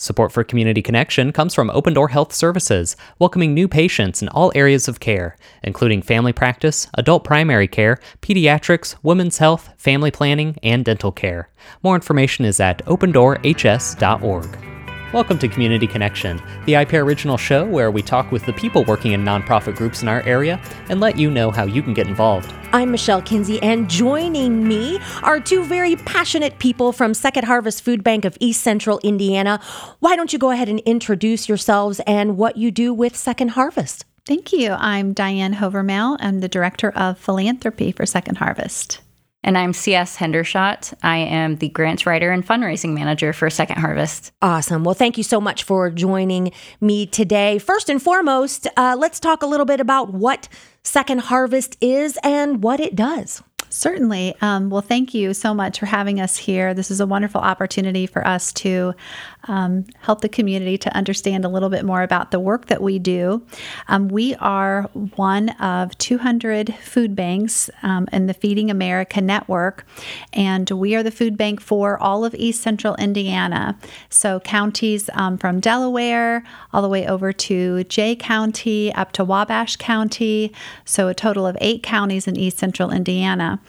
Support for Community Connection comes from Open Door Health Services, welcoming new patients in all areas of care, including family practice, adult primary care, pediatrics, women's health, family planning, and dental care. More information is at opendoorhs.org. Welcome to Community Connection, the IPR original show where we talk with the people working in nonprofit groups in our area and let you know how you can get involved. I'm Michelle Kinsey, and joining me are two very passionate people from Second Harvest Food Bank of East Central Indiana. Why don't you go ahead and introduce yourselves and what you do with Second Harvest? Thank you. I'm Diane Hovermail. I'm the Director of Philanthropy for Second Harvest. And I'm CS Hendershot. I am the grants writer and fundraising manager for Second Harvest. Awesome. Well, thank you so much for joining me today. First and foremost, uh, let's talk a little bit about what Second Harvest is and what it does. Certainly. Um, well, thank you so much for having us here. This is a wonderful opportunity for us to um, help the community to understand a little bit more about the work that we do. Um, we are one of 200 food banks um, in the Feeding America network, and we are the food bank for all of East Central Indiana. So, counties um, from Delaware all the way over to Jay County up to Wabash County. So, a total of eight counties in East Central Indiana.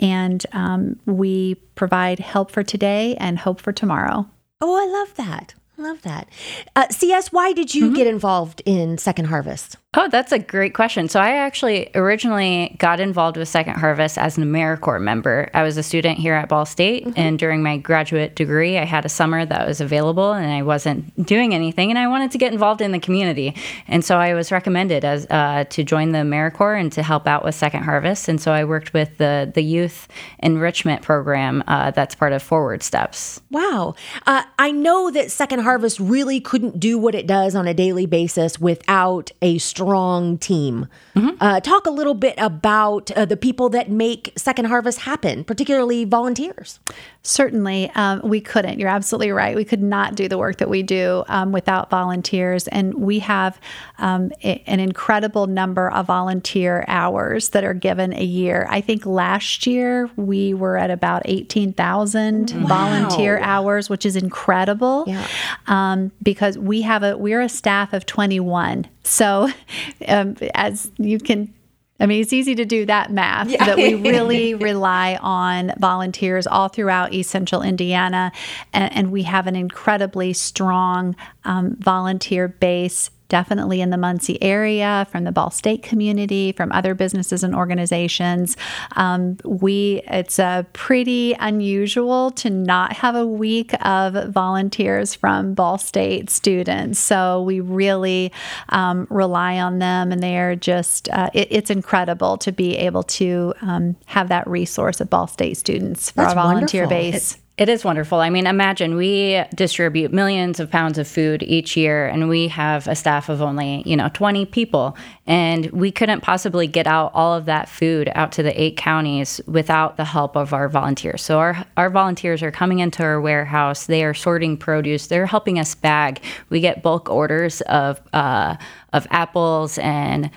And um, we provide help for today and hope for tomorrow. Oh, I love that. Love that. Uh, CS, why did you mm-hmm. get involved in Second Harvest? Oh, that's a great question. So, I actually originally got involved with Second Harvest as an AmeriCorps member. I was a student here at Ball State, mm-hmm. and during my graduate degree, I had a summer that was available, and I wasn't doing anything, and I wanted to get involved in the community. And so, I was recommended as uh, to join the AmeriCorps and to help out with Second Harvest. And so, I worked with the the youth enrichment program uh, that's part of Forward Steps. Wow, uh, I know that Second Harvest really couldn't do what it does on a daily basis without a strong strong team. Mm-hmm. Uh, talk a little bit about uh, the people that make Second Harvest happen, particularly volunteers. Certainly, um, we couldn't. You're absolutely right. We could not do the work that we do um, without volunteers. And we have um, a, an incredible number of volunteer hours that are given a year. I think last year we were at about 18,000 wow. volunteer hours, which is incredible yeah. Um, because we have a, we're a staff of 21. So, um, as you can I mean, it's easy to do that math yeah. that we really rely on volunteers all throughout East Central Indiana. And, and we have an incredibly strong um, volunteer base definitely in the Muncie area, from the Ball State community, from other businesses and organizations. Um, we it's uh, pretty unusual to not have a week of volunteers from Ball State students. So we really um, rely on them, and they are just uh, it, it's incredible to be able to um, have that resource of Ball State students for That's our volunteer wonderful. base. It is wonderful. I mean, imagine we distribute millions of pounds of food each year, and we have a staff of only, you know, 20 people. And we couldn't possibly get out all of that food out to the eight counties without the help of our volunteers. So, our, our volunteers are coming into our warehouse, they are sorting produce, they're helping us bag. We get bulk orders of, uh, of apples and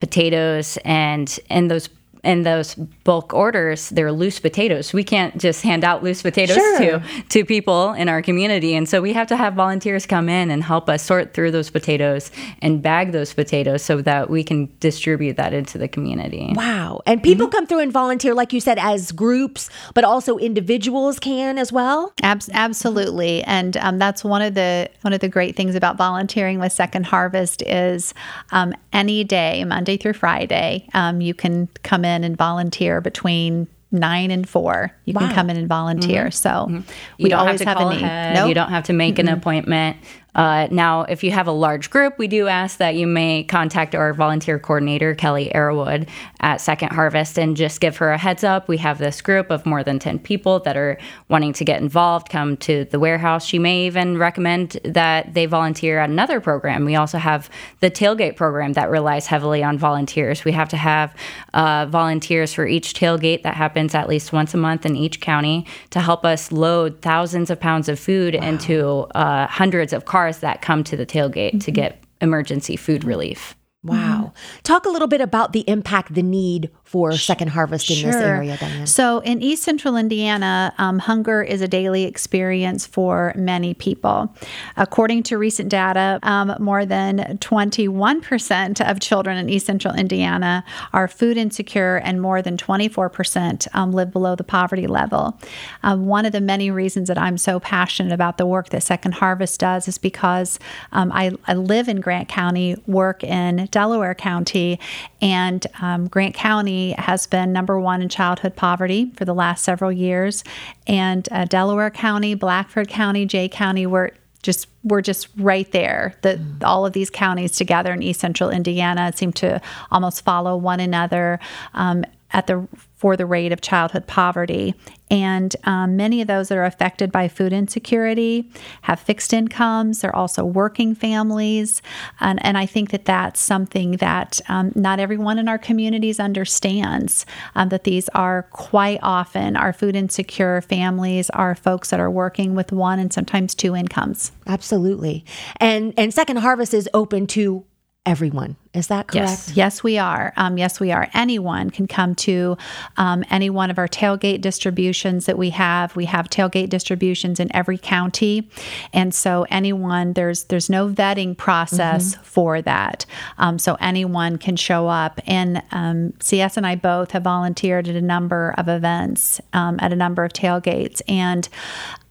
potatoes, and, and those in those bulk orders, they're loose potatoes. We can't just hand out loose potatoes sure. to to people in our community, and so we have to have volunteers come in and help us sort through those potatoes and bag those potatoes so that we can distribute that into the community. Wow! And people mm-hmm. come through and volunteer, like you said, as groups, but also individuals can as well. Ab- absolutely, and um, that's one of the one of the great things about volunteering with Second Harvest is um, any day, Monday through Friday, um, you can come in in and volunteer between nine and four. You wow. can come in and volunteer. Mm-hmm. So mm-hmm. we always have, have a need. Nope. You don't have to make mm-hmm. an appointment. Uh, now, if you have a large group, we do ask that you may contact our volunteer coordinator, Kelly Arrowood, at Second Harvest and just give her a heads up. We have this group of more than 10 people that are wanting to get involved, come to the warehouse. She may even recommend that they volunteer at another program. We also have the tailgate program that relies heavily on volunteers. We have to have uh, volunteers for each tailgate that happens at least once a month in each county to help us load thousands of pounds of food wow. into uh, hundreds of cars cars that come to the tailgate mm-hmm. to get emergency food relief. Wow. Talk a little bit about the impact, the need for Second Harvest in this area, Diane. So, in East Central Indiana, um, hunger is a daily experience for many people. According to recent data, um, more than 21% of children in East Central Indiana are food insecure, and more than 24% um, live below the poverty level. Um, one of the many reasons that I'm so passionate about the work that Second Harvest does is because um, I, I live in Grant County, work in Delaware County, and um, Grant County has been number one in childhood poverty for the last several years. And uh, Delaware County, Blackford County, Jay County, we're just we're just right there. The mm. all of these counties together in East Central Indiana seem to almost follow one another. Um, at the for the rate of childhood poverty. And um, many of those that are affected by food insecurity have fixed incomes. They're also working families. And, and I think that that's something that um, not everyone in our communities understands um, that these are quite often our food insecure families are folks that are working with one and sometimes two incomes. Absolutely. And, and Second Harvest is open to everyone. Is that correct? Yes, yes, we are. Um, yes, we are. Anyone can come to um, any one of our tailgate distributions that we have. We have tailgate distributions in every county, and so anyone there's there's no vetting process mm-hmm. for that. Um, so anyone can show up. And um, CS and I both have volunteered at a number of events um, at a number of tailgates, and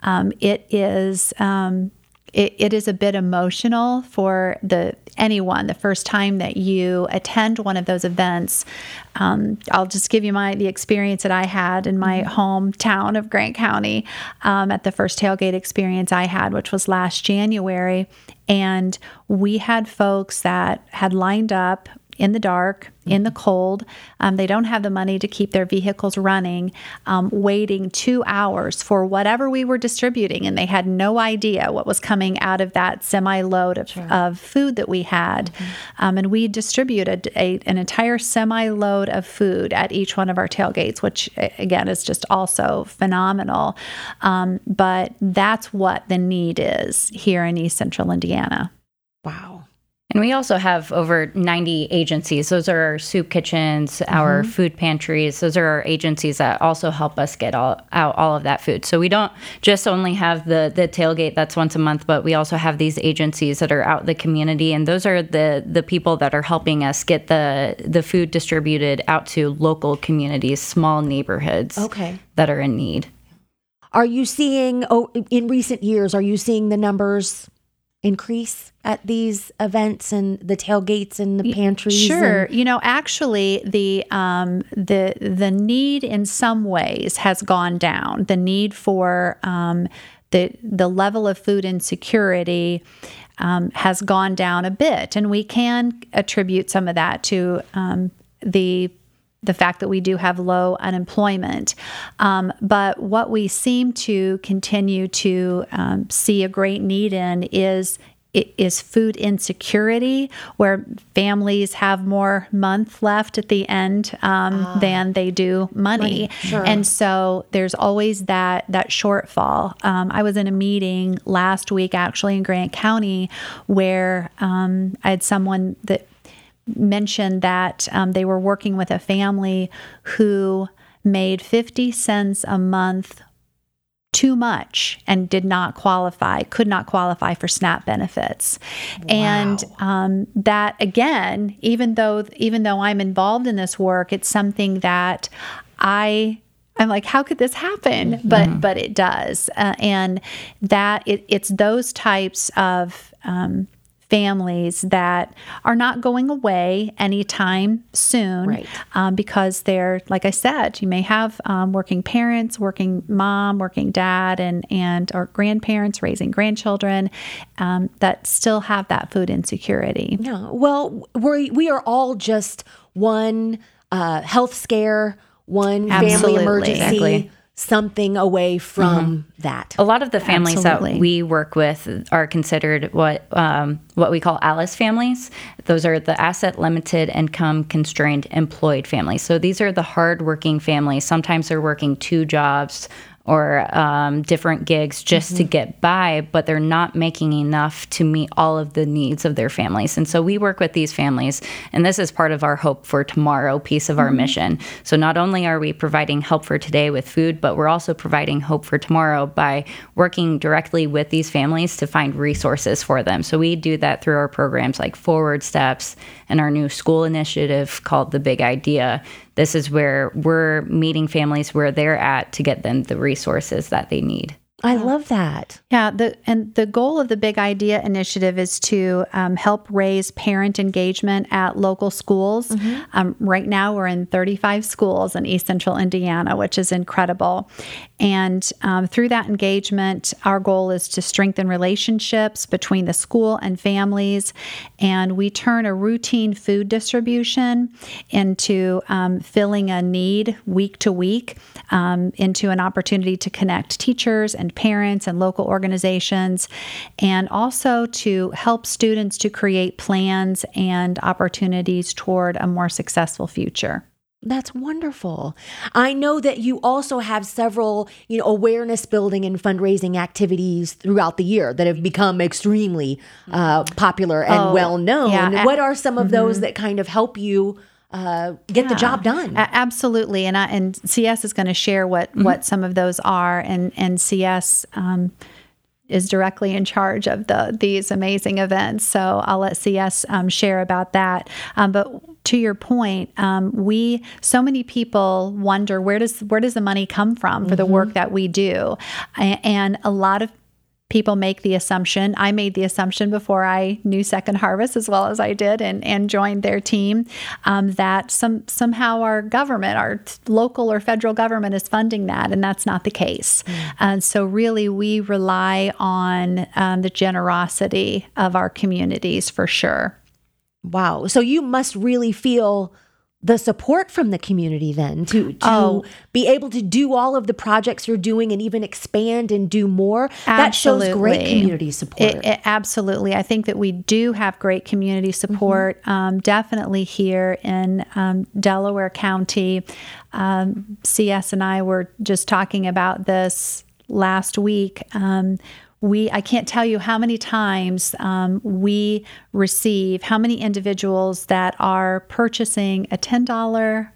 um, it is it, it is a bit emotional for the anyone the first time that you attend one of those events. Um, I'll just give you my the experience that I had in my mm-hmm. hometown of Grant County um, at the first tailgate experience I had, which was last January, and we had folks that had lined up in the dark, in the cold. Um, they don't have the money to keep their vehicles running, um, waiting two hours for whatever we were distributing. And they had no idea what was coming out of that semi load of, sure. of food that we had. Mm-hmm. Um, and we distributed a, an entire semi load of food at each one of our tailgates, which again is just also phenomenal. Um, but that's what the need is here in East Central Indiana. Wow. And we also have over 90 agencies. Those are our soup kitchens, mm-hmm. our food pantries. Those are our agencies that also help us get all, out all of that food. So we don't just only have the the tailgate that's once a month, but we also have these agencies that are out in the community, and those are the the people that are helping us get the the food distributed out to local communities, small neighborhoods okay. that are in need. Are you seeing oh in recent years? Are you seeing the numbers increase at these events and the tailgates and the pantries? Sure. And- you know, actually, the um, the the need in some ways has gone down. The need for um, the the level of food insecurity. Um, has gone down a bit, and we can attribute some of that to um, the the fact that we do have low unemployment. Um, but what we seem to continue to um, see a great need in is is food insecurity, where families have more month left at the end um, ah. than they do money, right. sure. and so there's always that that shortfall. Um, I was in a meeting last week, actually in Grant County, where um, I had someone that mentioned that um, they were working with a family who made 50 cents a month too much and did not qualify, could not qualify for SNAP benefits. Wow. And um, that again, even though even though I'm involved in this work, it's something that I I'm like, how could this happen? Mm-hmm. But but it does, uh, and that it, it's those types of um, families that are not going away anytime soon right. um, because they're like i said you may have um, working parents working mom working dad and and or grandparents raising grandchildren um, that still have that food insecurity yeah well we we are all just one uh, health scare one Absolutely. family emergency exactly something away from mm-hmm. that. A lot of the families Absolutely. that we work with are considered what um, what we call ALICE families. Those are the asset limited income constrained employed families. So these are the hardworking families. Sometimes they're working two jobs or um, different gigs just mm-hmm. to get by, but they're not making enough to meet all of the needs of their families. And so we work with these families, and this is part of our Hope for Tomorrow piece of our mm-hmm. mission. So not only are we providing help for today with food, but we're also providing hope for tomorrow by working directly with these families to find resources for them. So we do that through our programs like Forward Steps and our new school initiative called The Big Idea this is where we're meeting families where they're at to get them the resources that they need. I love that. Yeah, the and the goal of the Big Idea Initiative is to um, help raise parent engagement at local schools. Mm-hmm. Um, right now, we're in 35 schools in East Central Indiana, which is incredible. And um, through that engagement, our goal is to strengthen relationships between the school and families. And we turn a routine food distribution into um, filling a need week to week, um, into an opportunity to connect teachers and parents and local organizations, and also to help students to create plans and opportunities toward a more successful future. That's wonderful. I know that you also have several, you know, awareness building and fundraising activities throughout the year that have become extremely uh, popular and oh, well known. Yeah. What are some of mm-hmm. those that kind of help you uh, get yeah, the job done. Absolutely, and I, and CS is going to share what mm-hmm. what some of those are, and and CS. Um, is directly in charge of the these amazing events. So I'll let CS um, share about that. Um, but to your point, um, we so many people wonder where does where does the money come from for mm-hmm. the work that we do, and a lot of people make the assumption. I made the assumption before i knew second harvest as well as i did and, and joined their team um, that some somehow our government our local or federal government is funding that and that's not the case. Mm. and so really we rely on um, the generosity of our communities for sure. Wow. So you must really feel the support from the community then to to oh. be able to do all of the projects you're doing and even expand and do more absolutely. that shows great community support it, it, absolutely i think that we do have great community support mm-hmm. um, definitely here in um, delaware county um, cs and i were just talking about this last week um, we i can't tell you how many times um, we receive how many individuals that are purchasing a $10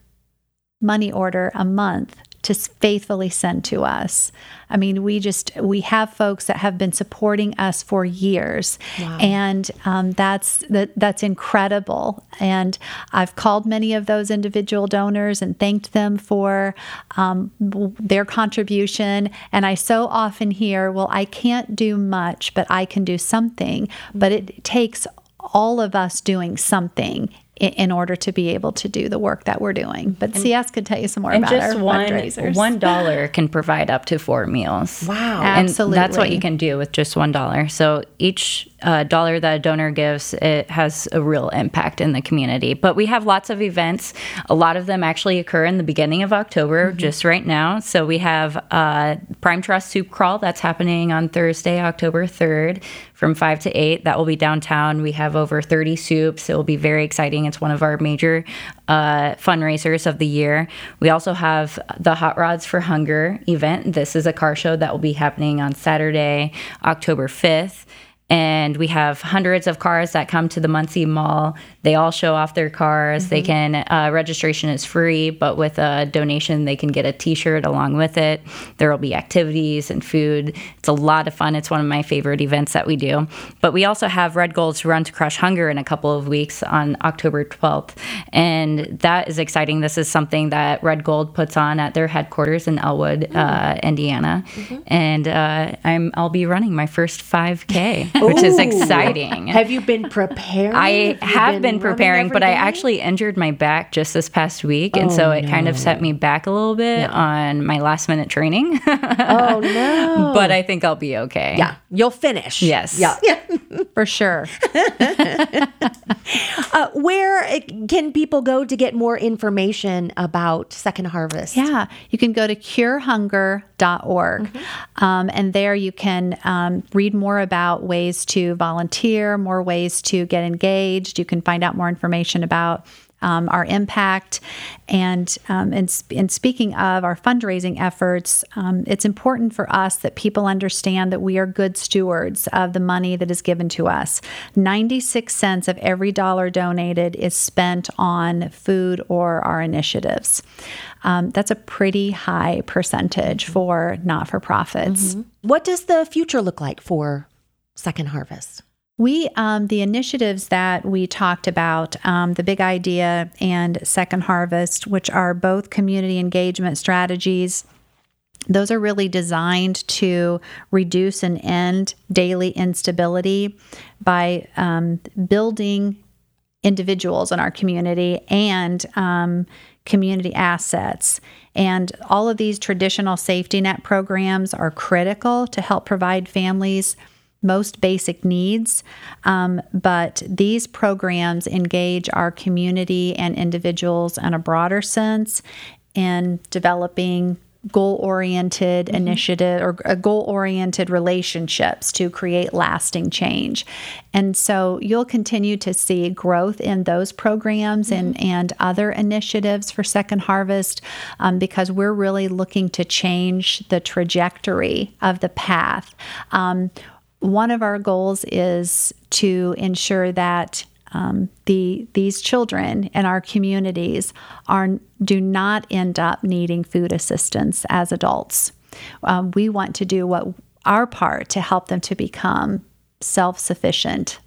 money order a month to faithfully send to us. I mean, we just we have folks that have been supporting us for years, wow. and um, that's that, that's incredible. And I've called many of those individual donors and thanked them for um, their contribution. And I so often hear, "Well, I can't do much, but I can do something." But it takes all of us doing something in, order to be able to do the work that we're doing. But and, CS could tell you some more about just our one, fundraisers. One dollar can provide up to four meals. Wow, and absolutely. That's what you can do with just one dollar. So each uh, dollar that a donor gives, it has a real impact in the community. But we have lots of events. A lot of them actually occur in the beginning of October, mm-hmm. just right now. So we have uh, Prime Trust Soup Crawl that's happening on Thursday, October 3rd from 5 to 8. That will be downtown. We have over 30 soups. It will be very exciting. It's one of our major uh, fundraisers of the year. We also have the Hot Rods for Hunger event. This is a car show that will be happening on Saturday, October 5th and we have hundreds of cars that come to the Muncie Mall. They all show off their cars. Mm-hmm. They can uh, registration is free, but with a donation, they can get a T-shirt along with it. There will be activities and food. It's a lot of fun. It's one of my favorite events that we do. But we also have Red Gold's Run to Crush Hunger in a couple of weeks on October 12th, and that is exciting. This is something that Red Gold puts on at their headquarters in Elwood, mm-hmm. uh, Indiana, mm-hmm. and uh, I'm I'll be running my first 5K. which is exciting. Have you been preparing? I have, have been, been preparing, but I actually injured my back just this past week, and oh, so it no. kind of set me back a little bit no. on my last minute training. oh no! But I think I'll be okay. Yeah, you'll finish. Yes. Yeah, yeah. for sure. uh, where uh, can people go to get more information about Second Harvest? Yeah, you can go to curehunger.org, mm-hmm. um, and there you can um, read more about ways to volunteer, more ways to get engaged. You can find out more information about um, our impact. And, um, and, speaking of our fundraising efforts, um, it's important for us that people understand that we are good stewards of the money that is given to us. 96 cents of every dollar donated is spent on food or our initiatives. Um, that's a pretty high percentage for not for profits. Mm-hmm. What does the future look like for Second Harvest? We, um, the initiatives that we talked about, um, the Big Idea and Second Harvest, which are both community engagement strategies, those are really designed to reduce and end daily instability by um, building individuals in our community and um, community assets. And all of these traditional safety net programs are critical to help provide families most basic needs. Um, but these programs engage our community and individuals in a broader sense in developing goal oriented mm-hmm. initiative or uh, goal oriented relationships to create lasting change. And so you'll continue to see growth in those programs mm-hmm. and, and other initiatives for Second Harvest um, because we're really looking to change the trajectory of the path. Um, one of our goals is to ensure that um, the these children in our communities are do not end up needing food assistance as adults. Um, we want to do what our part to help them to become self sufficient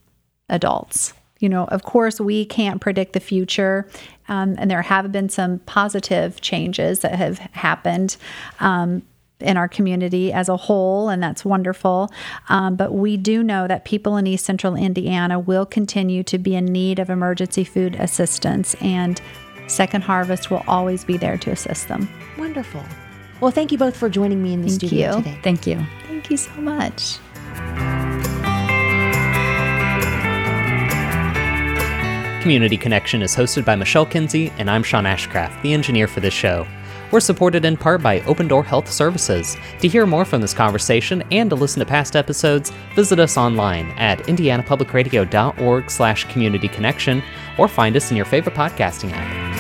adults. You know, of course, we can't predict the future, um, and there have been some positive changes that have happened. Um, in our community as a whole, and that's wonderful. Um, but we do know that people in East Central Indiana will continue to be in need of emergency food assistance, and Second Harvest will always be there to assist them. Wonderful. Well, thank you both for joining me in the thank studio you. today. Thank you. Thank you so much. Community Connection is hosted by Michelle Kinsey, and I'm Sean Ashcraft, the engineer for this show. We're supported in part by Open Door Health Services. To hear more from this conversation and to listen to past episodes, visit us online at indianapublicradio.org slash or find us in your favorite podcasting app.